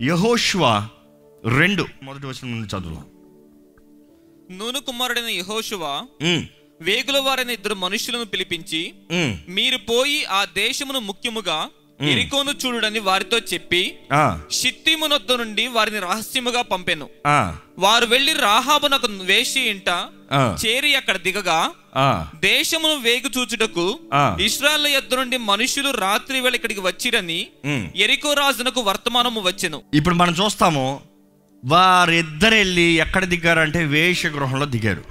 యహోష్వ రెండు. మొదటి వచ్చిన ముందు చదువు నూను కుమారుడైన యహోషువ వేగుల వారైన ఇద్దరు మనుషులను పిలిపించి మీరు పోయి ఆ దేశమును ముఖ్యముగా ఎరికోను చూడుడని వారితో చెప్పి షిత్తిమునొద్ద నుండి వారిని రహస్యముగా పంపెను. వారు వెళ్ళి రాహాబునకు వేషి ఇంట చేరి అక్కడ దిగగా దేశమును వేగు చూచుటకు. ఇస్రాయల్ యొద్ద నుండి మనుషులు రాత్రి వేళ ఇక్కడికి వచ్చిరని. ఎరికో రాజునకు వర్తమానము వచ్చెను. ఇప్పుడు మనం చూస్తాము వారిద్దరు వెళ్ళి ఎక్కడ దిగారంటే వేషగృహంలో దిగారు.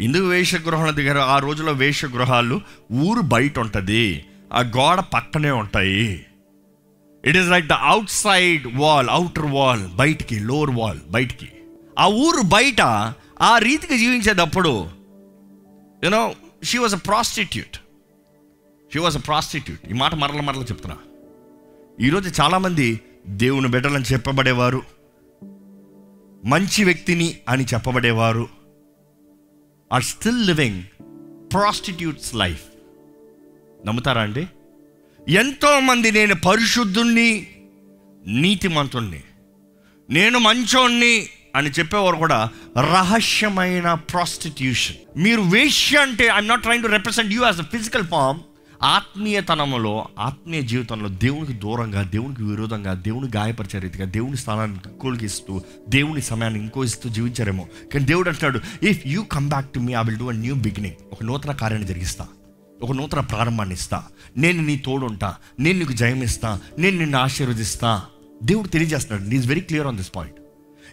ఎందుకు వేషగృహంలో దిగారు? ఆ రోజుల్లో వేషగృహాలు ఊరు బయట ఉంటుంది ఆ గోడ పక్కనే ఉంటాయి. It is like the outside wall outer wall బయటికి లోవర్ వాల్ బయటికి. ఆ ఊరు బయట ఆ రీతికి జీవించేటప్పుడు you know she was a prostitute she was a prostitute ఈ మాట మరల మరల చెప్తున్నా. ఈరోజు చాలామంది దేవుని బిడ్డలని చెప్పబడేవారు మంచి వ్యక్తిని అని చెప్పబడేవారు are still living prostitutes life నమ్ముతారా అండి? ఎంతోమంది నేను పరిశుద్ధుణ్ణి నీతిమంతుణ్ణి నేను మంచోణ్ణి అని చెప్పేవారు కూడా రహస్యమైన ప్రాస్టిట్యూషన్ మీరు వేష్య అంటే I'm not trying to represent you as a physical form ఆత్మీయతనంలో ఆత్మీయ జీవితంలో దేవునికి దూరంగా దేవునికి విరోధంగా దేవుని గాయపరిచే రీతిగా దేవుని స్థానాన్ని ఇంకోళ్ళకి ఇస్తూ దేవుని సమయాన్ని ఇంకో ఇస్తూ జీవించారేమో. కానీ దేవుడు అంటున్నాడు if you come back to me I will do a new beginning ఒక నూతన కార్యాన్ని జరిగిస్తా. ఒక నూతన ప్రారంభాన్ని ఇస్తా. నేను నీ తోడుంటా. నేను నీకు జయం ఇస్తా నేను నిన్ను ఆశీర్వదిస్తా. దేవుడు తెలియజేస్తున్నాడు. Is very clear on this point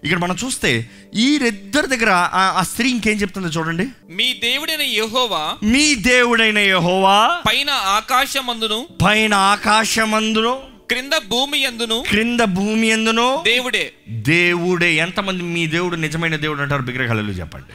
ఇక్కడ మనం చూస్తే ఈ ఇద్దరి దగ్గర ఆ- స్త్రీ ఇంకేం చెప్తుందో చూడండి. మీ దేవుడైన యెహోవా మీ దేవుడైన యెహోవా పైన ఆకాశమందును పైన ఆకాశమందును క్రింద భూమి ఎందును క్రింద భూమి ఎందును దేవుడే. దేవుడే. ఎంతమంది మీ దేవుడు నిజమైన దేవుడు అంటారు? విగ్రహాలలో చెప్పండి.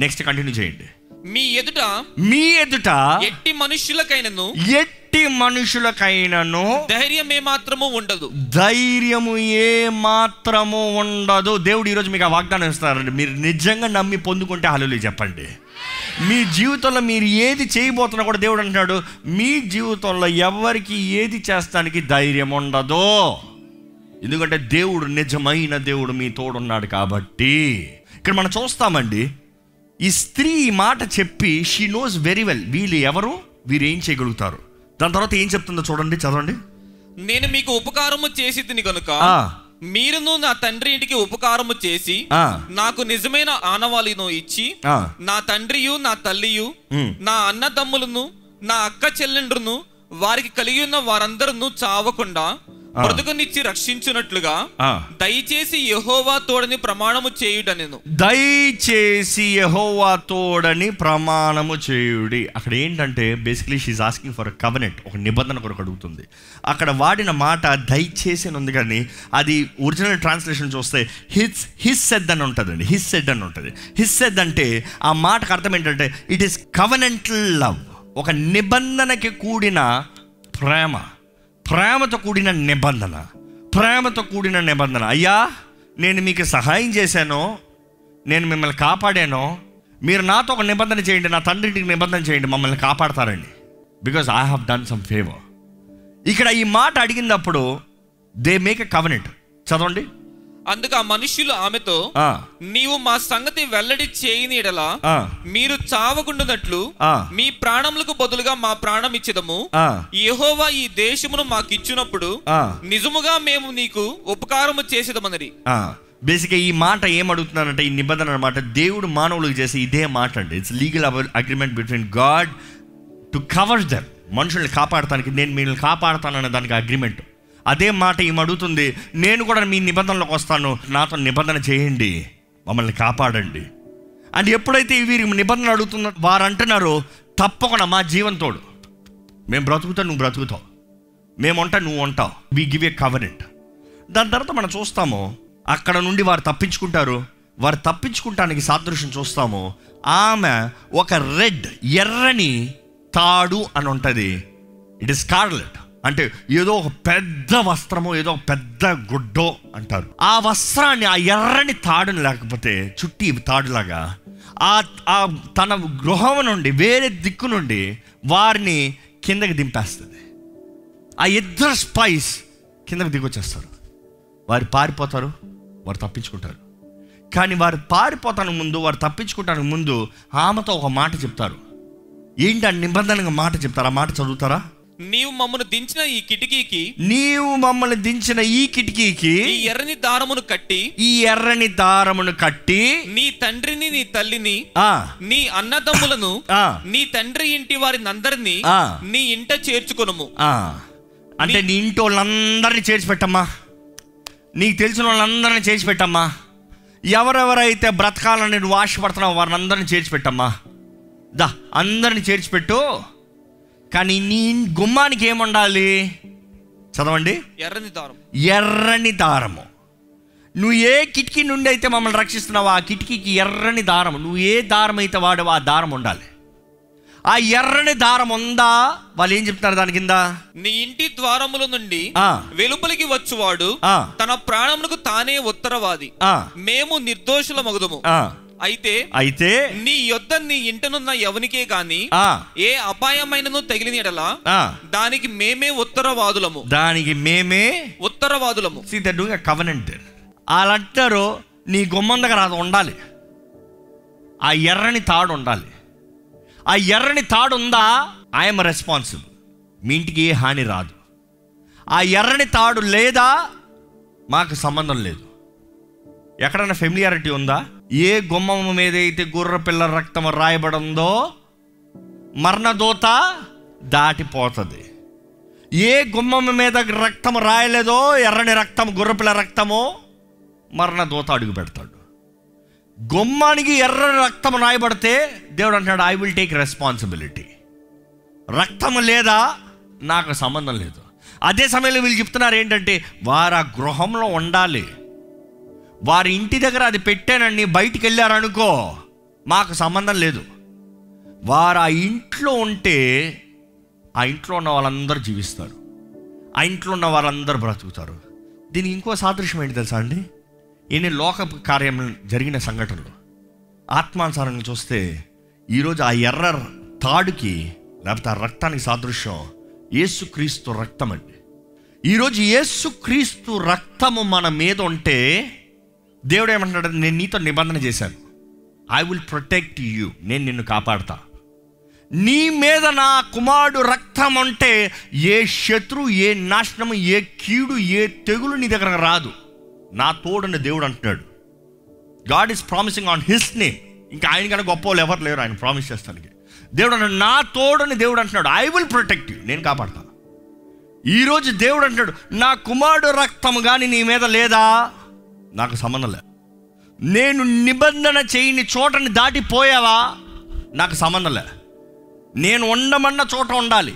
నెక్స్ట్ కంటిన్యూ చేయండి. మీ ఎదుట మీ ఎదుట ఎట్టి మనుష్యులకైనను ఎట్టి మనుషులకైనను ధైర్యమే మాత్రము ఉండదు. ధైర్యము ఏ మాత్రము ఉండదు. దేవుడు ఈరోజు మీకు ఆ వాగ్దానం ఇస్తున్నారండి. మీరు నిజంగా నమ్మి పొందుకుంటే హలో చెప్పండి. మీ జీవితంలో మీరు ఏది చేయబోతున్నా కూడా దేవుడు అంటున్నాడు మీ జీవితంలో ఎవరికి ఏది చేస్తానికి ధైర్యం ఉండదు? ఎందుకంటే దేవుడు నిజమైన దేవుడు మీ తోడున్నాడు కాబట్టి. ఇక్కడ మనం చూస్తామండి. ఈ స్త్రీ ఈ మాట చెప్పి షీ నోస్ వెరీ వెల్ వీళ్ళు ఎవరు వీరు ఏం చేయగలుగుతారు దాని తర్వాత ఏం చెప్తుందో చూడండి చదవండి నేను మీకు ఉపకారము చేసి ఆ. మీరును నా తండ్రి ఇంటికి ఉపకారము చేసి. నాకు నిజమైన ఆనవాళిను ఇచ్చి. నా తండ్రియు నా తల్లియు. నా అన్నదమ్ములను నా అక్క చెల్లెండ్రును వారికి కలిగి ఉన్న వారందరూ చావకుండా బ్రతుకునిచ్చి రక్షించున్నట్లుగా. దయచేసి యెహోవా తోడని ప్రమాణము చేయుడనెను దయచేసి యహోవా తోడని ప్రమాణము చేయుడి. అక్కడ ఏంటంటే basically she's asking for covenant ఒక నిబంధన కొరకు అడుగుతుంది. అక్కడ వాడిన మాట దయచేసి అని ఉంది కానీ అది ఒరిజినల్ ట్రాన్స్లేషన్ చూస్తే హిస్ హిస్ సెడ్ అని ఉంటుందండి. హిస్ సెడ్ అని ఉంటుంది. హిస్ సెడ్ అంటే ఆ మాటకు అర్థం ఏంటంటే ఇట్ ఈస్ కవనెంటల్ లవ్ ఒక నిబంధనకి కూడిన ప్రేమ. ప్రేమతో కూడిన నిబంధన. ప్రేమతో కూడిన నిబంధన. అయ్యా నేను మీకు సహాయం చేశాను. నేను మిమ్మల్ని కాపాడాను. మీరు నాతో ఒక నిబంధన చేయండి నా తండ్రికి నిబంధన చేయండి మమ్మల్ని కాపాడతారండి. Because I have done some favour ఇక్కడ ఈ మాట అడిగినప్పుడు దే మేక్ ఎ కవనెంట్ చదవండి. అందుకు ఆ మనుష్యులు ఆమెతో నీవు మా సంగతి వెల్లడి చేయని ఎడలా మీరు చావకుండునట్లు. మీ ప్రాణములకు బదులుగా మా ప్రాణం ఇచ్చేదము. యెహోవా ఈ దేశమును మాకిచ్చినప్పుడు ఆ. నిజముగా మేము నీకు ఉపకారము చేసేదమనరి ఆ. బేసిక్గా ఈ మాట ఏం అడుగుతున్నానంటే ఈ నిబంధన అన్నమాట దేవుడు మానవులకు చేసే ఇదే మాట అండి. It's legal agreement between God to cover them మనుషుల్ని కాపాడటానికి నేను మిమ్మల్ని కాపాడతానన్న దానికి అగ్రిమెంట్ అదే మాట ఈమె అడుగుతుంది నేను కూడా మీ నిబంధనలోకి వస్తాను. నాతో నిబంధన చేయండి. మమ్మల్ని కాపాడండి. అండ్ ఎప్పుడైతే వీరి నిబంధన అడుగుతున్న వారు అంటున్నారో తప్పకుండా మా జీవంతోడు మేము బ్రతుకుతా నువ్వు బ్రతుకుతావు. మేము ఉంటా నువ్వు ఉంటావు. వీ గివ్ ఏ కవరెంట్ దాని తర్వాత మనం చూస్తాము అక్కడ నుండి వారు తప్పించుకుంటారు. వారు తప్పించుకుంటానికి సాదృశ్యం చూస్తాము. ఆమె ఒక రెడ్ ఎర్రని తాడు అని ఉంటుంది. ఇట్ ఇస్ స్కార్లెట్ అంటే ఏదో ఒక పెద్ద వస్త్రము ఏదో ఒక పెద్ద గుడ్డో అంటారు. ఆ వస్త్రాన్ని ఆ ఎర్రని తాడుని లేకపోతే చుట్టి తాడులాగా ఆ ఆ తన గృహం నుండి వేరే దిక్కు నుండి వారిని కిందకి దింపేస్తుంది. ఆ ఇద్దరు స్పైస్ కిందకి దిగొచ్చేస్తారు. వారు పారిపోతారు వారు తప్పించుకుంటారు. కానీ వారు పారిపోతానికి ముందు వారు తప్పించుకుంటానికి ముందు ఆమెతో ఒక మాట చెప్తారు. ఏంటి ఆ నిబంధనగా మాట చెప్తారు? ఆ మాట చదువుతారా? నీవు మమ్మను దించిన ఈ కిటికీకి నీవు మమ్మల్ని దించిన ఈ కిటికీకి ఈ ఎర్రని దారమును కట్టి ఈ ఎర్రని దారమును కట్టి నీ తండ్రిని నీ తల్లిని ఆ. నీ అన్నదమ్ములను ఆ. నీ తండ్రి ఇంటి వారిని అందరినీ ఆ. నీ ఇంట చేర్చుకొనుము. ఆ. అంటే నీ ఇంటి వాళ్ళందరినీ చేర్చి పెట్టమ్మా నీకు తెలిసిన వాళ్ళందరినీ చేర్చి పెట్టమ్మా ఎవరెవరైతే బ్రతకాలని నువ్వు ఆశపడుతున్నావు వారిని అందరినీ చేర్చి పెట్టమ్మా దా అందరిని చేర్చిపెట్టు. కానీ నీ గుమ్మానికి ఏముండాలి? చదవండి. ఎర్రని దారం. ఎర్రని దారము. నువ్వు ఏ కిటికీ నుండి అయితే మమ్మల్ని రక్షిస్తున్నావో ఆ కిటికీకి ఎర్రని దారం నువ్వు ఏ దారం అయితే వాడవో ఆ దారం ఉండాలి. ఆ ఎర్రని దారం ఉందా? వాళ్ళు ఏం చెప్తున్నారు దాని కింద? నీ ఇంటి ద్వారముల నుండి. వెలుపలికి వచ్చువాడు. తన ప్రాణమునకు తానే ఉత్తరవాది. ఆ, మేము నిర్దోషుల మగుదము. అయితే అయితే నీ యొద్ద నీ ఇంటనున్న ఎవనికే గాని ఏ అపాయమైనను తగిలిన ఎడలా దానికి మేమే ఉత్తరవాదులము. దానికి మేమే ఉత్తరవాదులము. సీ ద డూయింగ్ కవనెంట్ వాళ్ళు అంటారు నీ గుమ్మం దగ్గర అది ఉండాలి. ఆ ఎర్రని తాడు ఉండాలి. ఆ ఎర్రని తాడు ఉందా? ఐఎమ్ రెస్పాన్సిబుల్ మీ ఇంటికి ఏ హాని రాదు. ఆ ఎర్రని తాడు లేదా? మాకు సంబంధం లేదు. ఎక్కడైనా ఫెమిలియారిటీ ఉందా? ఏ గుమ్మం మీద అయితే గుర్ర పిల్ల రక్తం రాయబడిందో మరణదూత దాటిపోతుంది. ఏ గుమ్మం మీద రక్తం రాయలేదో ఎర్రని రక్తం గుర్రపిల్ల రక్తమో మరణదూత అడుగు పెడతాడు. గుమ్మానికి ఎర్రని రక్తం రాయబడితే దేవుడు అంటాడు ఐ విల్ టేక్ రెస్పాన్సిబిలిటీ రక్తం లేదా? నాకు సంబంధం లేదు. అదే సమయంలో వీళ్ళు చెప్తున్నారు ఏంటంటే వారు ఆ గృహంలో ఉండాలి. వారి ఇంటి దగ్గర అది పెట్టానండి బయటికి వెళ్ళారనుకో మాకు సంబంధం లేదు. వారు ఆ ఇంట్లో ఉంటే ఆ ఇంట్లో ఉన్న వాళ్ళందరూ జీవిస్తారు. ఆ ఇంట్లో ఉన్న వాళ్ళందరూ బ్రతుకుతారు. దీనికి ఇంకో సాదృశ్యం ఏంటి తెలుసా అండి? ఎన్ని లోక కార్యములు జరిగిన సంఘటనలు. ఆత్మానుసారంగా చూస్తే ఈరోజు ఆ ఎర్ర తాడుకి లేకపోతే ఆ రక్తానికి సాదృశ్యం ఏసుక్రీస్తు రక్తం అండి. ఈరోజు ఏసుక్రీస్తు రక్తము మన మీద ఉంటే దేవుడు ఏమంటున్నాడు నేను నీతో నిబంధన చేశాను. ఐ విల్ ప్రొటెక్ట్ యూ నేను నిన్ను కాపాడుతా. నీ మీద నా కుమారుడు రక్తం అంటే ఏ శత్రు ఏ నాశనము ఏ కీడు ఏ తెగులు నీ దగ్గర రాదు. నా తోడని దేవుడు అంటున్నాడు. God is promising on his name ఇంకా ఆయన కన్నా గొప్ప వాళ్ళు ఎవరు లేరు ఆయన ప్రామిస్ చేస్తానికి. దేవుడు అన్నాడు నా తోడని దేవుడు అంటున్నాడు ఐ విల్ ప్రొటెక్ట్ యూ నేను కాపాడతా. ఈరోజు దేవుడు అంటాడు నా కుమారుడు రక్తం కానీ నీ మీద లేదా? నాకు సంబంధం నేను నిబంధన చేయని చోటని దాటిపోయావా నాకు సంబంధం నేను ఉండమన్న చోట ఉండాలి.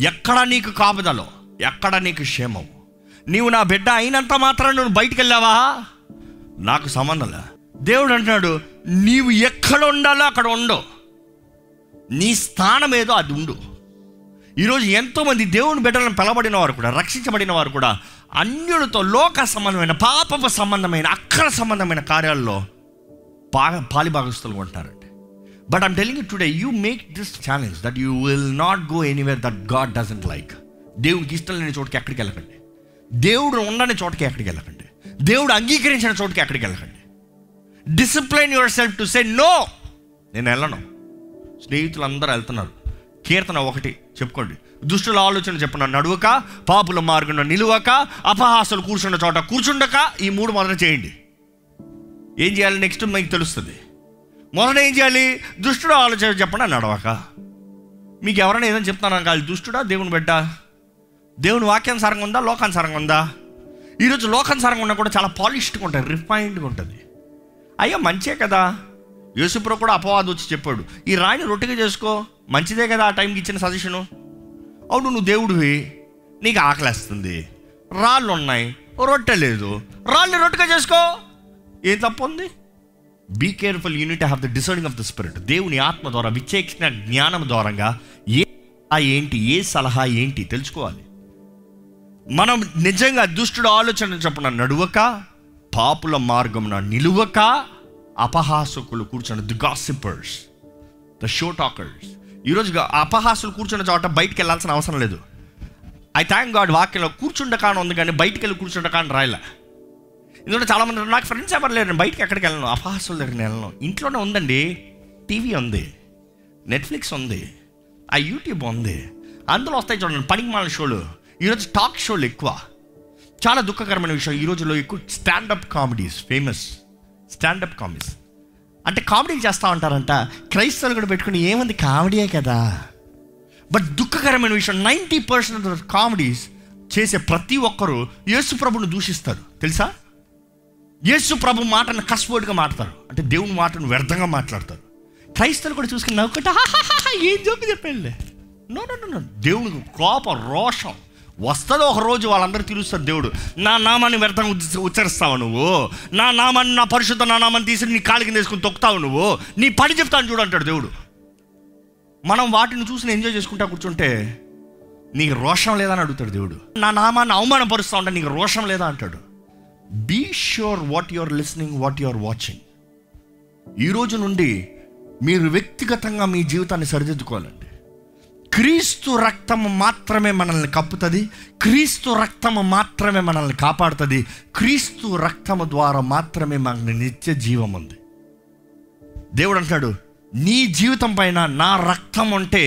ఎక్కడ నీకు కాపుదలో? ఎక్కడ నీకు క్షేమం? నీవు నా బిడ్డ అయినంత మాత్రం నువ్వు బయటికి వెళ్ళావా? నాకు సంబంధంలే దేవుడు అంటున్నాడు నీవు ఎక్కడ ఉండాలో అక్కడ ఉండు. నీ స్థానం ఏదో అది ఉండు. ఈరోజు ఎంతోమంది దేవుని బిడ్డలను పిలబడిన వారు కూడా రక్షించబడిన వారు కూడా అన్యులతో లోక సంబంధమైన పాపపు సంబంధమైన అక్కర సంబంధమైన కార్యాల్లో బాగా పాలిభాగస్తులు ఉంటారండి. But I'm telling today you make this challenge that you will not go anywhere that God doesn't like దేవునికి ఇష్టం లేని చోటుకి ఎక్కడికి వెళ్ళకండి. దేవుడు ఉండని చోటుకి ఎక్కడికి వెళ్ళకండి. దేవుడు అంగీకరించిన చోటుకి ఎక్కడికి వెళ్ళకండి. Discipline your self to say no నేను వెళ్ళను. స్నేహితులు అందరూ వెళ్తున్నారు. కీర్తన ఒకటి చెప్పుకోండి. దుష్టుల ఆలోచన చెప్పిన నడువక పాపుల మార్గంలో నిలువక అపహాసులు కూర్చున్న చోట కూర్చుండక ఈ మూడు మొదట చేయండి. ఏం చేయాలి? నెక్స్ట్ మీకు తెలుస్తుంది. మొదట ఏం చేయాలి? దుష్టుడు ఆలోచన చెప్పండి నడవక. మీకు ఎవరైనా ఏదైనా చెప్తాను కాదు దుష్టుడా దేవుని బిడ్డ? దేవుని వాక్యానుసారంగా ఉందా? లోకానుసారంగా ఉందా? ఈరోజు లోకానుసారంగా ఉన్నా కూడా చాలా పాలిష్డ్గా ఉంటుంది రిఫైన్డ్గా ఉంటుంది. అయ్యా మంచే కదా. యేసుప్రభు కూడా అపవాదం వచ్చి చెప్పాడు ఈ రాయిని రొట్టెగా చేసుకో మంచిదే కదా ఆ టైంకి ఇచ్చిన సజెషను? అవును నువ్వు దేవుడివి నీకు ఆకలేస్తుంది రాళ్ళు ఉన్నాయి రొట్టె లేదు రాళ్ళని రొట్టెగా చేసుకో. ఏం తప్పు ఉంది be careful you need have the discerning of the spirit దేవుని ఆత్మ ద్వారా విచ్చేక్షణ జ్ఞానం ద్వారంగా ఏ ఏంటి ఏ సలహా ఏంటి తెలుసుకోవాలి. మనం నిజంగా దుష్టుడు ఆలోచన చెప్పిన నడువక పాపుల మార్గంన నిలువక అపహాసకులు కూర్చున్న the gossipers the show talkers ఈరోజు అపహాసులు కూర్చున్న చోట బయటికి వెళ్ళాల్సిన అవసరం లేదు. ఐ థ్యాంక్ గాడ్ వాక్యంలో కూర్చుండ కాను ఉంది కానీ బయటికి వెళ్ళి కూర్చుండ కాను రాయలే. ఎందుకంటే చాలామంది నాకు ఫ్రెండ్స్ ఎవరు లేరు బయటికి ఎక్కడికి వెళ్ళను అపహాసుల దగ్గర వెళ్ళను. ఇంట్లోనే ఉందండి టీవీ ఉంది నెట్ఫ్లిక్స్ ఉంది ఆ యూట్యూబ్ ఉంది. అందులో వస్తాయి చూడండి పనికి మాల షోలు ఈరోజు టాక్ షోలు ఎక్కువ. చాలా దుఃఖకరమైన విషయం ఈ రోజుల్లో ఎక్కువ standup comedies famous standup comedies. అంటే కామెడీలు చేస్తూ ఉంటారంట. క్రైస్తవులు కూడా పెట్టుకుని ఏమంది కామెడీయే కదా. బట్ దుఃఖకరమైన విషయం నైంటీ పర్సెంట్ కామెడీస్ చేసే ప్రతి ఒక్కరూ యేసు ప్రభుని దూషిస్తారు. తెలుసా? యేసు ప్రభు మాటను కస్వర్డ్గా మాట్లాడతారు. అంటే దేవుని మాటను వ్యర్థంగా మాట్లాడతారు. క్రైస్తవులు కూడా చూసుకుని నవ్వుకుంటే ఏం జోకు చెప్పండి నో నో నో, దేవుని దేవునికి రోషం వస్తుందో ఒక రోజు వాళ్ళందరూ తిరుస్తారు దేవుడు నా నామాన్ని వ్యర్థంగా ఉచ్చరిస్తావు నువ్వు? నా నామాన్ని నా పరిశుద్ధ నా నామాన్ని తీసి నీ కాలి కింద వేసుకుని తొక్కుతావు నువ్వు? నీ పని చెప్తాను చూడు అంటాడు దేవుడు. మనం వాటిని చూసి ఎంజాయ్ చేసుకుంటా కూర్చుంటే నీకు రోషం లేదా అని అడుగుతాడు దేవుడు. నా నామాన్ని అవమానపరుస్తా ఉంటా నీకు రోషం లేదా అంటాడు. Be sure what your listening what your watching ఈ రోజు నుండి మీరు వ్యక్తిగతంగా మీ జీవితాన్ని సరిదిద్దుకోవాలండి. క్రీస్తు రక్తము మాత్రమే మనల్ని కప్పుతుంది క్రీస్తు రక్తము మాత్రమే మనల్ని కాపాడుతుంది క్రీస్తు రక్తము ద్వారా మాత్రమే మనకు నిత్య జీవం ఉంది. దేవుడు అంటాడు నీ జీవితం పైన నా రక్తం ఉంటే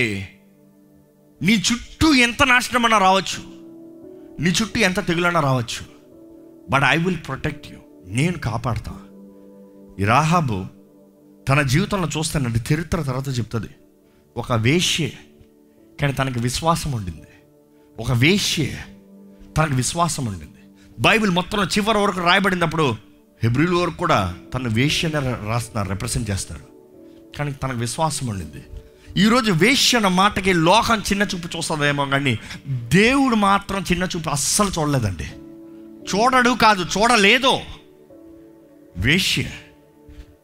నీ చుట్టూ ఎంత నాశనమన్నా రావచ్చు నీ చుట్టూ ఎంత తెగులన్నా రావచ్చు but I will protect you నేను కాపాడుతా. ఈ రాహాబు తన జీవితంలో చూస్తానండి చరిత్ర తర్వాత చెప్తుంది ఒక వేష్యే కానీ తనకి విశ్వాసం ఉండింది. ఒక వేష్య తనకు విశ్వాసం ఉండింది. బైబిల్ మొత్తం చివరి వరకు రాయబడినప్పుడు హెబ్రిల్ వరకు కూడా తన వేశ్యనే రాస్తున్నారు రిప్రజెంట్ చేస్తారు. కానీ తనకు విశ్వాసం ఉండింది. ఈరోజు వేశ్య అన్న మాటకి లోకం చిన్న చూపు చూస్తుందేమో కానీ దేవుడు మాత్రం చిన్న చూపు అస్సలు చూడలేదండి. చూడడు కాదు చూడలేదు. వేశ్య.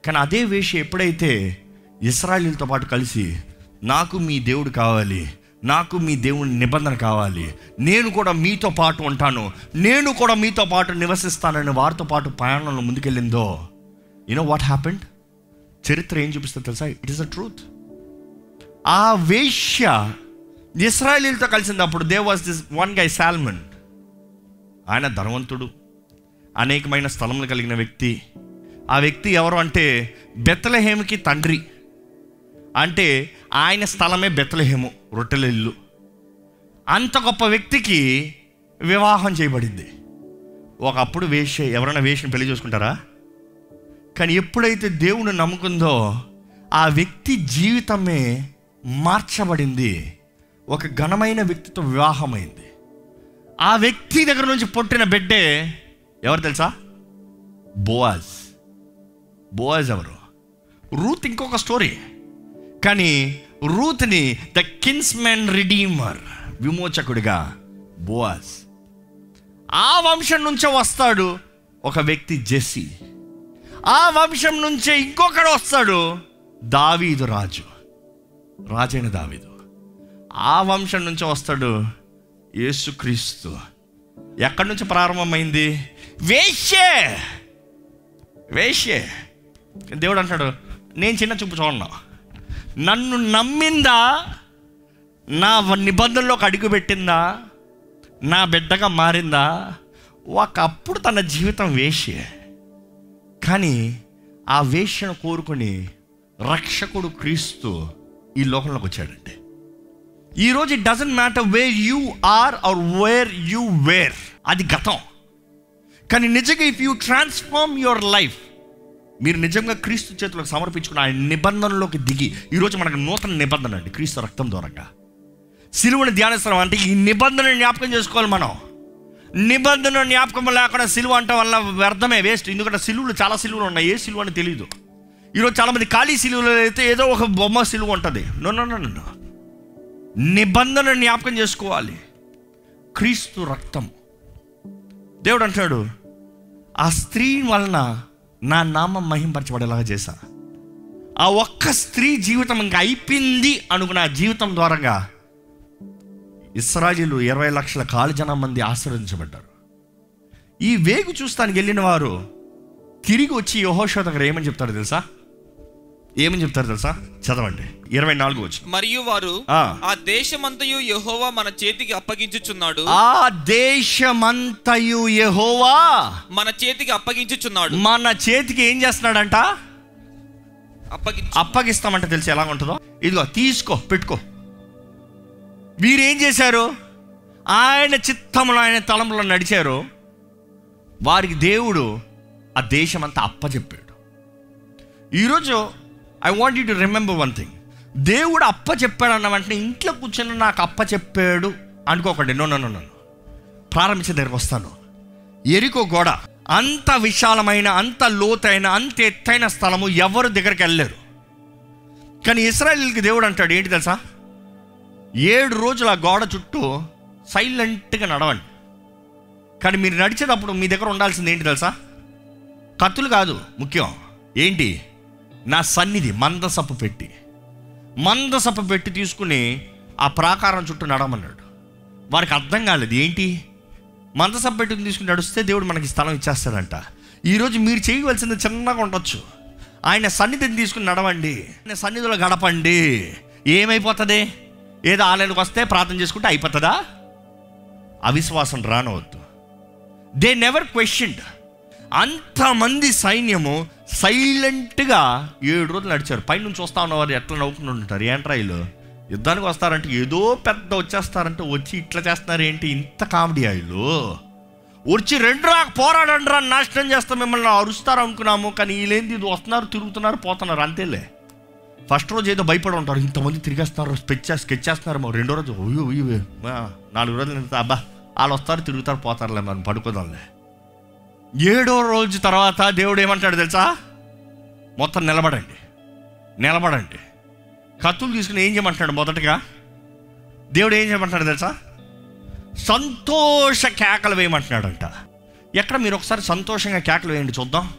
కానీ అదే వేష్య ఎప్పుడైతే ఇస్రాయలీలతో పాటు కలిసి నాకు మీ దేవుడు కావాలి నాకు మీ దేవుని నిబంధన కావాలి. నేను కూడా మీతో పాటు ఉంటాను. నేను కూడా మీతో పాటు నివసిస్తానని వారితో పాటు ప్రయాణంలో ముందుకెళ్ళిందో. యూనో వాట్ హ్యాపెండ్ చరిత్ర ఏం చూపిస్తుంది తెలుసా? ఇట్ ఇస్ అ ట్రూత్ ఆ వేష్య ఇస్రాయలీలతో కలిసినప్పుడు they was this one guy Solomon ఆయన ధనవంతుడు. అనేకమైన స్థలములు కలిగిన వ్యక్తి. ఆ వ్యక్తి ఎవరు అంటే బెత్తలహేమికి తండ్రి. అంటే ఆయన స్థలమే బెత్తలహేము రొట్టెల ఇల్లు. అంత గొప్ప వ్యక్తికి వివాహం చేయబడింది. ఒకప్పుడు వేష ఎవరైనా వేషని పెళ్ళి చేసుకుంటారా? కానీ ఎప్పుడైతే దేవుని నమ్ముకుందో ఆ వ్యక్తి జీవితమే మార్చబడింది. ఒక ఘనమైన వ్యక్తితో వివాహమైంది. ఆ వ్యక్తి దగ్గర నుంచి పుట్టిన బిడ్డే ఎవరు తెలుసా? బోవాజ్ బోవాజ్ ఎవరు? రూత్ ఇంకొక స్టోరీ. కానీ రూత్ని ద కిన్స్మెన్ రిడీమర్ విమోచకుడిగా బోవాజ్ ఆ వంశం నుంచే వస్తాడు ఒక వ్యక్తి జెస్సీ. ఆ వంశం నుంచే ఇంకొకడు వస్తాడు దావీదు రాజు. రాజైన దావీదు. ఆ వంశం నుంచి వస్తాడు యేసుక్రీస్తు. ఎక్కడి నుంచి ప్రారంభమైంది? వేష్యే వేష్యే దేవుడు అంటాడు నేను చిన్న చూపు చూడను. నన్ను నమ్మిందా? నా నిబంధనలోకి అడుగుపెట్టిందా నా బిడ్డగా మారిందా? ఒకప్పుడు తన జీవితం వేషే. కానీ ఆ వేషను కోరుకుని రక్షకుడు క్రీస్తు ఈ లోకంలోకి వచ్చాడంటే. ఈరోజు it doesn't matter where you are are where you where అది గతం. కానీ నిజంగా if you transform your life మీరు నిజంగా క్రీస్తు చేతులకు సమర్పించుకున్న ఆయన నిబంధనలోకి దిగి ఈరోజు మనకు నూతన నిబంధన అండి క్రీస్తు రక్తం ద్వారా సిలువని ధ్యానిస్తాం అంటే ఈ నిబంధన జ్ఞాపకం చేసుకోవాలి మనం. నిబంధన జ్ఞాపకం లేకుండా సిలువ అంటే వల్ల వ్యర్థమే వేస్ట్. ఎందుకంటే సిలువులు చాలా సిలువలు ఉన్నాయి ఏ సిలువ అని తెలియదు ఈరోజు చాలామంది ఖాళీ సిలువలు అయితే ఏదో ఒక బొమ్మ సిలువ ఉంటుంది. నో నో నో నో నిబంధన జ్ఞాపకం చేసుకోవాలి. క్రీస్తు రక్తం. దేవుడు అంటాడు ఆ స్త్రీ వలన నా నామం మహింపరచబడేలాగా చేశా. ఆ ఒక్క స్త్రీ జీవితం ఇంకా అయిపోయింది అనుకున్న జీవితం ద్వారంగా ఇస్రాజీలు ఇరవై లక్షల కాలు జనం మంది ఆశీర్వదించబడ్డారు. ఈ వేగు చూస్తానికి వెళ్ళిన వారు తిరిగి వచ్చి యహోషో దగ్గర ఏమని చెప్తారు తెలుసా? ఏమని చెప్తారు తెలుసా? చదవండి. ఇరవై నాలుగు వచ్చి మరియు వారు ఆ. దేశమంతయు యెహోవా మన చేతికి అప్పగించుచున్నాడు. ఆ దేశమంతయు యెహోవా మన చేతికి అప్పగించుచున్నాడు. మన చేతికి ఏం చేస్తున్నాడంట? అప్పగించు అప్పగిస్తామంటే తెలిసి? ఎలా ఉంటుందో? ఇదిగో తీసుకో పెట్టుకో. వీరేం చేశారు? ఆయన చిత్తములో ఆయన తలంలో నడిచారు. వారికి దేవుడు ఆ దేశమంతా అప్పచెప్పాడు ఈరోజు I want you to remember one thing దేవుడు అప్ప చెప్పాడు అన్న వెంటనే ఇంట్లో కూర్చొని నాకు అప్ప చెప్పాడు. అనుకోకండి. నో నో నో ప్రారంభించే దగ్గరకు వస్తాను. ఎరికో గోడ. అంత విశాలమైన అంత లోతైన అంత ఎత్తైన స్థలము ఎవరు దగ్గరికి వెళ్ళలేరు. కానీ ఇస్రాయల్కి దేవుడు అంటాడు ఏంటి తెలుసా? ఏడు రోజులు ఆ గోడ చుట్టూ సైలెంట్గా నడవండి. కానీ మీరు నడిచేటప్పుడు మీ దగ్గర ఉండాల్సింది ఏంటి తెలుసా? కత్తులు కాదు ముఖ్యం. ఏంటి? నా సన్నిధి మందసపు పెట్టి. మందసపు పెట్టి తీసుకుని ఆ ప్రాకారం చుట్టూ నడమన్నాడు. వారికి అర్థం కాలేదు ఏంటి? మందసపు పెట్టుకుని తీసుకుని నడిస్తే దేవుడు మనకి స్థలం ఇచ్చేస్తాడంట. ఈరోజు మీరు చేయవలసింది చిన్నగా ఉండొచ్చు. ఆయన సన్నిధిని తీసుకుని నడవండి. ఆయన సన్నిధిలో గడపండి. ఏమైపోతుంది? ఏదో ఆలయానికి వస్తే ప్రార్థన చేసుకుంటే అయిపోతుందా? అవిశ్వాసం రానవద్దు. దే నెవర్ క్వశ్చన్డ్ అంతమంది సైన్యము సైలెంట్గా ఏడు రోజులు నడిచారు. పైనుంచి వస్తా ఉన్నవారు ఎట్లా నవ్వుకుంటూ ఉంటారు? ఏంట్రాయిలు యుద్ధానికి వస్తారంటే ఏదో పెద్ద వచ్చేస్తారంటే వచ్చి ఇట్లా చేస్తున్నారు ఏంటి ఇంత కామెడీ ఆయిలు వచ్చి రెండు రా పోరాడండి రా నాశనం చేస్తాం మిమ్మల్ని అరుస్తారు అనుకున్నాము కానీ వీళ్ళేంది ఇది? వస్తున్నారు తిరుగుతున్నారు పోతున్నారు అంతేలే. ఫస్ట్ రోజు ఏదో భయపడి ఉంటారు. ఇంతమంది తిరిగేస్తున్నారు స్కెచ్ స్కెచ్ చేస్తున్నారు మరి. రెండో రోజు ఉయ్యో నాలుగు రోజులు అబ్బా వాళ్ళు వస్తారు తిరుగుతారు పోతారులే మనం పడుకోదాంలే. ఏడో రోజు తర్వాత దేవుడు ఏమంటాడు తెలుసా? మొత్తం నిలబడండి. నిలబడండి. కత్తులు తీసుకుని ఏం చేయమంటాడు మొదటగా? దేవుడు ఏం చేయమంటాడు తెలుసా? సంతోష కేకలు వేయమంటున్నాడంట. ఎక్కడ మీరు ఒకసారి సంతోషంగా కేకలు వేయండి చూద్దాం.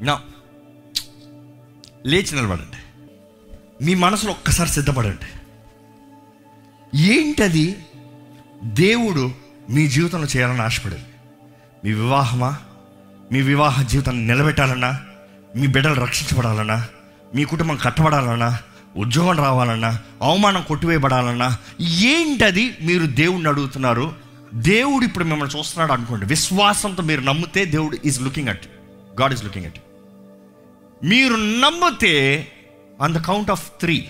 నా. లేచి నిలబడండి. మీ మనసులో ఒక్కసారి సిద్ధపడండి. ఏంటది? దేవుడు మీ జీవితంలో చేయాలని ఆశపడేది. మీ వివాహమా? మీ వివాహ జీవితాన్ని నిలబెట్టాలన్నా? మీ బిడ్డలు రక్షించబడాలన్నా? మీ కుటుంబం కట్టబడాలన్నా? ఉద్యోగం రావాలన్నా? అవమానం కొట్టివేయబడాలన్నా? ఏంటది మీరు దేవుడిని అడుగుతున్నారు? దేవుడు ఇప్పుడు మిమ్మల్ని చూస్తున్నాడు అనుకోండి. విశ్వాసంతో మీరు నమ్మితే దేవుడు is looking at God is looking at మీరు నమ్మితే on the count of three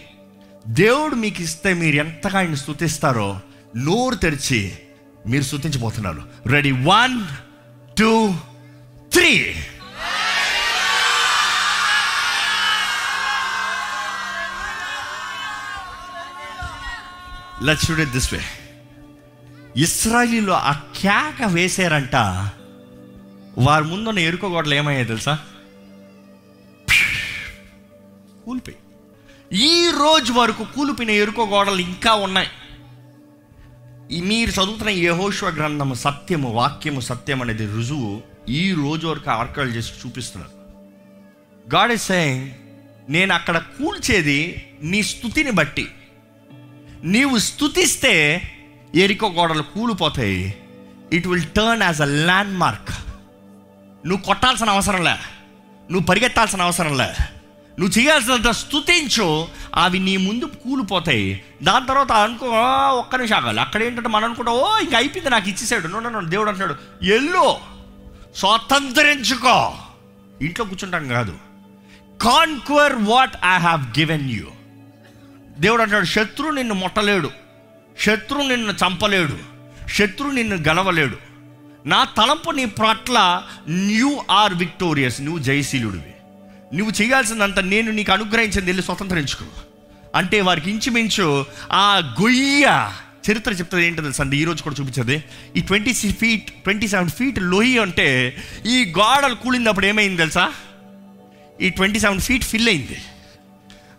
దేవుడు మీకు ఇస్తే మీరు ఎంతగా ఆయన స్థుతిస్తారో నోరు తెరిచి మీరు స్థుతించబోతున్నారు ready one two three let's do it this way ఇస్రాయిలీలో ఆ కేక వేశారంట. వారి ముందున్న ఎరుక గోడలు ఏమయ్యాయి తెలుసా? కూలిపోయి. ఈ రోజు వరకు కూలిపోయిన ఎరుక గోడలు ఇంకా ఉన్నాయి. ఈ మీరు చదువుతున్న యహోశ్వ గ్రంథము సత్యము వాక్యము సత్యం అనేది రుజువు ఈ రోజు వరకు ఆర్కల్ చేసి చూపిస్తున్నారు. గాడ్ ఇస్ సెయింగ్ నేను అక్కడ కూల్చేది నీ స్థుతిని బట్టి. నీవు స్థుతిస్తే ఎరికో గోడలు కూలిపోతాయి. It will turn as a landmark నువ్వు కొట్టాల్సిన అవసరం లే. నువ్వు పరిగెత్తాల్సిన అవసరం లే. నువ్వు చేయాల్సినంత స్థుతించు అవి నీ ముందు కూలిపోతాయి. దాని తర్వాత అనుకో ఒక్క నిమిషం ఆగాలి. అక్కడ ఏంటంటే మనం అనుకుంటా ఓ ఇంక అయిపోయింది నాకు ఇచ్చేసాడు. నో నో, దేవుడు అంటున్నాడు ఎల్లు స్వతంత్రించుకో. ఇంట్లో కూర్చుంటాం కాదు. Conquer what I have given you దేవుడు అంటాడు శత్రువు నిన్ను ముట్టలేడు. శత్రువు నిన్ను చంపలేడు. శత్రువు నిన్ను గెలవలేడు. నా తలంపు నీ పట్ల న్యూ ఆర్ విక్టోరియస్ నువ్వు జయశీలుడివి. నువ్వు చేయాల్సిందంత నేను నీకు అనుగ్రహించింది వెళ్ళి స్వతంత్రించుకో అంటే వారికి ఇంచుమించు ఆ గొయ్య చరిత్ర చెప్తుంది ఏంటో తెలుసు అండి? ఈరోజు కూడా చూపించేది. ఈ twenty feet twenty seven feet లొయ్యి అంటే ఈ గోడలు కూలినప్పుడు ఏమైంది తెలుసా? ఈ ట్వంటీ సెవెన్ ఫీట్ ఫిల్ అయింది.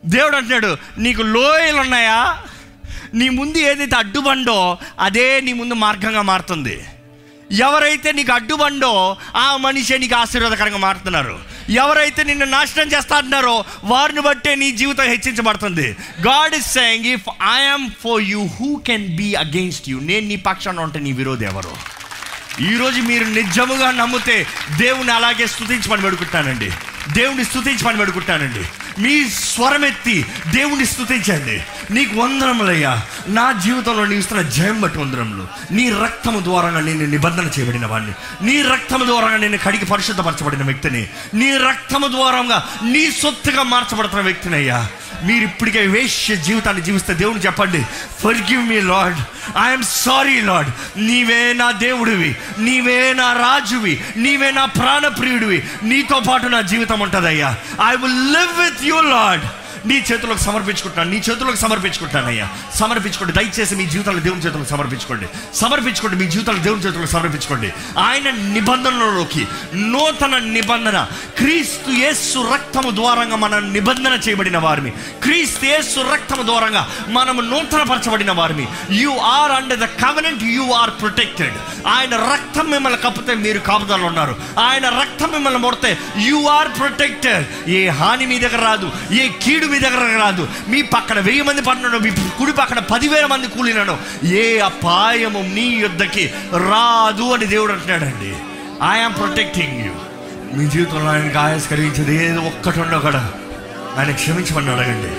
దేవుడు అంటున్నాడు నీకు లోయలు ఉన్నాయా? నీ ముందు ఏదైతే అడ్డుబండో అదే నీ ముందు మార్గంగా మారుతుంది. ఎవరైతే నీకు అడ్డుబండో ఆ మనిషే నీకు ఆశీర్వాదకరంగా మారుతున్నారు. ఎవరైతే నిన్ను నాశనం చేస్తా అంటున్నారో వారిని బట్టే నీ జీవితం హెచ్చించబడుతుంది. God is saying if I'm for you who can be against you నేను నీ పక్షాన ఉంటే నీ విరోధి ఎవరు? ఈరోజు మీరు నిజముగా నమ్మితే దేవుని అలాగే స్థుతించమని పెడుకుంటానండి దేవుని స్తుతించమని పెడుకుంటానండి. మీ స్వరం ఎత్తి దేవుని స్థుతించండి నీకు వందనములయ్యా నా జీవితంలో నీవు ఇస్తున్న జయం బట్టి వందనములు. నీ రక్తము ద్వారా నేను నిబంధన చేయబడిన వాడిని నీ రక్తము ద్వారా నేను కడిగి పరిశుద్ధపరచబడిన వ్యక్తిని. నీ రక్తము ద్వారంగా నీ సొత్తుగా మార్చబడుతున్న వ్యక్తిని అయ్యా. మీరు ఇప్పటికే వేష్య జీవితాన్ని జీవిస్తే దేవుని చెప్పండి. Forgive me Lord I'm sorry Lord నీవే నా దేవుడివి. నీవే నా రాజువి. నీవే నా ప్రాణప్రియుడివి. నీతో పాటు నా జీవితం ఉంటుందయ్యా. I will live with you Lord నీ చేతులకు సమర్పించుకుంటాను నీ చేతులకు సమర్పించుకుంటానయ్యా సమర్పించుకోండి దయచేసి మీ జీవితాలు దేవుని చేతులకు సమర్పించుకోండి. సమర్పించుకోండి మీ జీవితాలు దేవుని చేతులకు సమర్పించుకోండి. ఆయన నిబంధనలోకి నూతన నిబంధన క్రీస్తు యేసు రక్తము ద్వారంగా మనం నిబంధన చేయబడిన వారిని క్రీస్తు యేసు రక్తము ద్వారంగా మనము నూతనపరచబడిన వారిని you are under the covenant you are protected ఆయన రక్తం మిమ్మల్ని కప్పితే మీరు కాపుదలు ఉన్నారు. ఆయన రక్తం మిమ్మల్ని మొడితే యు ఆర్ ప్రొటెక్టెడ్ ఏ హాని మీ దగ్గర రాదు. ఏ కీడు మీ దగ్గర రాదు. మీ పక్కన వెయ్యి మంది పడినాడు మీ కుడి పక్కన పదివేల మంది కూలినాడు. ఏ అపాయము నీ యుద్ధకి రాదు అని దేవుడు అంటున్నాడండి. ఐఎమ్ ప్రొటెక్టింగ్ యూ మీ జీవితంలో ఆయనకి ఆయాస కలిగించేది ఏదో ఒక్కటి ఉండో కూడా ఆయన క్షమించమని అడగండి.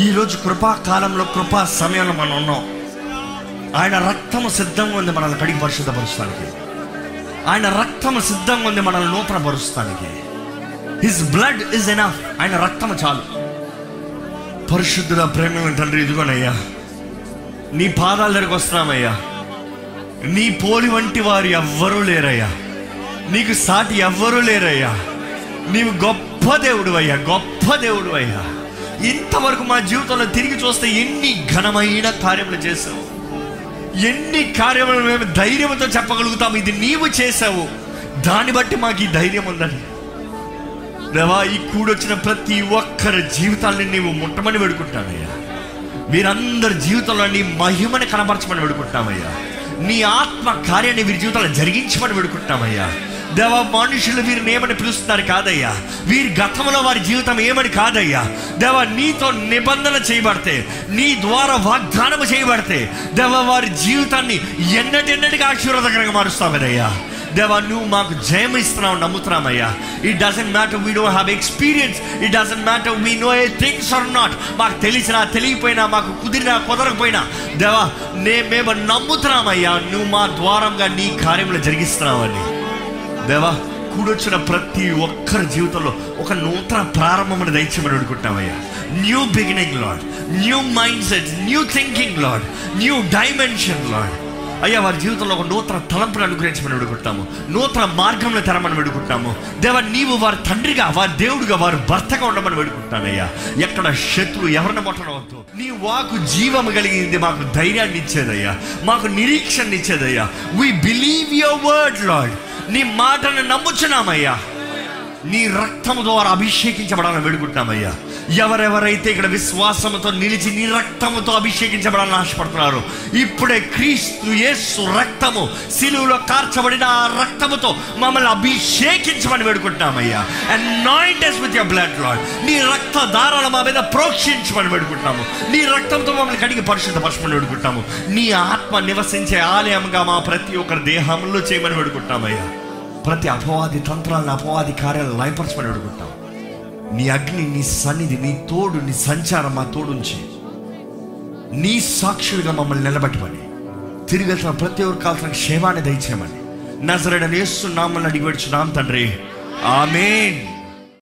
ఈరోజు కృపా కాలంలో కృపా సమయంలో మనం ఉన్నాం. ఆయన రక్తము సిద్ధంగా ఉంది మనల్ని కడిగి పరిశుద్ధపరుస్తానికి. ఆయన రక్తము సిద్ధంగా ఉంది మనల్ని నూతన పరుస్తానికి హిస్ బ్లడ్ ఇస్ ఎనఫ్ ఆయన రక్తము చాలు. పరిశుద్ధుల ప్రేమ తండ్రి ఇదిగోనయ్యా. నీ పాదాల దగ్గరకు వస్తున్నామయ్యా. నీ పోలి వంటి వారు ఎవ్వరూ లేరయ్యా. నీకు సాటి ఎవ్వరూ లేరయ్యా. నీవు గొప్ప దేవుడు అయ్యా గొప్ప దేవుడు అయ్యా ఇంతవరకు మా జీవితంలో తిరిగి చూస్తే ఎన్ని ఘనమైన కార్యములు చేసావు ఎన్ని కార్యములు మేము ధైర్యంతో చెప్పగలుగుతాము ఇది నీవు చేసావు దాన్ని బట్టి మాకు ఈ ధైర్యం ఉందని. దేవా ఈ కూడొచ్చిన ప్రతి ఒక్కరి జీవితాన్ని నీవు ముట్టమని పెడుకుంటానయ్యా వీరందరి జీవితంలో నీ మహిమని కనపరచమని పెడుకుంటామయ్యా నీ ఆత్మ కార్యాన్ని వీరి జీవితంలో జరిగించమని పెడుకుంటామయ్యా దేవ మనుషులు వీరిని ఏమని పిలుస్తున్నారు కాదయ్యా? వీరి గతంలో వారి జీవితం ఏమని కాదయ్యా? దేవ నీతో నిబంధన చేయబడితే నీ ద్వారా వాగ్దానం చేయబడితే దేవ వారి జీవితాన్ని ఎన్నటెన్నటికి ఆశీర్వాదకరంగా మారుస్తామనయ్యా దేవా నువ్వు మాకు జయం ఇస్తున్నావు నమ్ముతున్నామయ్యా it doesn't matter we don't have experience it doesn't matter we know a things are not మాకు తెలిసినా తెలియపోయినా మాకు కుదిరినా కుదరకపోయినా. దేవా నే మేము నమ్ముతున్నామయ్యా. నువ్వు మా ద్వారంగా నీ కార్యములు జరిగిస్తున్నావని. దేవా కూడొచ్చిన ప్రతి ఒక్కరి జీవితంలో ఒక నూతన ప్రారంభమును దయచేమని అడుగుకుంటామయ్యా new beginning Lord new mindset new thinking Lord new dimension Lord అయ్యా వారి జీవితంలో ఒక నూతన తలంపును అనుగ్రహించమని విడుకుంటాము నూతన మార్గంలో తెరమని విడుకుంటాము దేవ నీవు వారి తండ్రిగా వారి దేవుడిగా వారి భర్తగా ఉండమని విడుకుంటానయ్యా ఎక్కడ శత్రువు ఎవరిని ముట్టనవద్దు నీ వాకు జీవము కలిగింది మాకు ధైర్యాన్ని ఇచ్చేదయ్యా. మాకు నిరీక్షణ ఇచ్చేదయ్యా. We believe your word Lord నీ మాటను నమ్ముచున్నామయ్యా. నీ రక్తము ద్వారా అభిషేకించబడాలని వేడుకుంటున్నామయ్యా ఎవరెవరైతే ఇక్కడ విశ్వాసంతో నిలిచి నీ రక్తముతో అభిషేకించబడాలని ఆశపడుతున్నారు ఇప్పుడే క్రీస్తు యేసు రక్తము సిలువులో కార్చబడిన ఆ రక్తముతో మమ్మల్ని అభిషేకించమని వేడుకుంటున్నామయ్యా. Anoint us with your blood Lord నీ రక్త దారాలు మా మీద ప్రోక్షించమని వేడుకుంటున్నాము. నీ రక్తంతో మమ్మల్ని కడిగి పరిశుద్ధపరచమని వేడుకుంటాము నీ ఆత్మ నివసించే ఆలయంగా మా ప్రతి ఒక్కరి దేహంలో చేయమని వేడుకుంటున్నామయ్యా. ప్రతి అపవాది తంత్రాలను అపవాది కార్యాలను లయపరచమని వేడుకుంటాం నీ అగ్ని నీ సన్నిధి నీ తోడు నీ సంచారం మా తోడుంచి. నీ సాక్షులుగా మమ్మల్ని నిలబెట్టమని. తిరిగి వెళ్తున్న ప్రతి ఒక్కరు కావాల్సిన క్షేమాన్ని దయచేయమని. నజరడని వేస్తున్నామని అడిగి పెడుచున్నాం తండ్రి. ఆమెన్.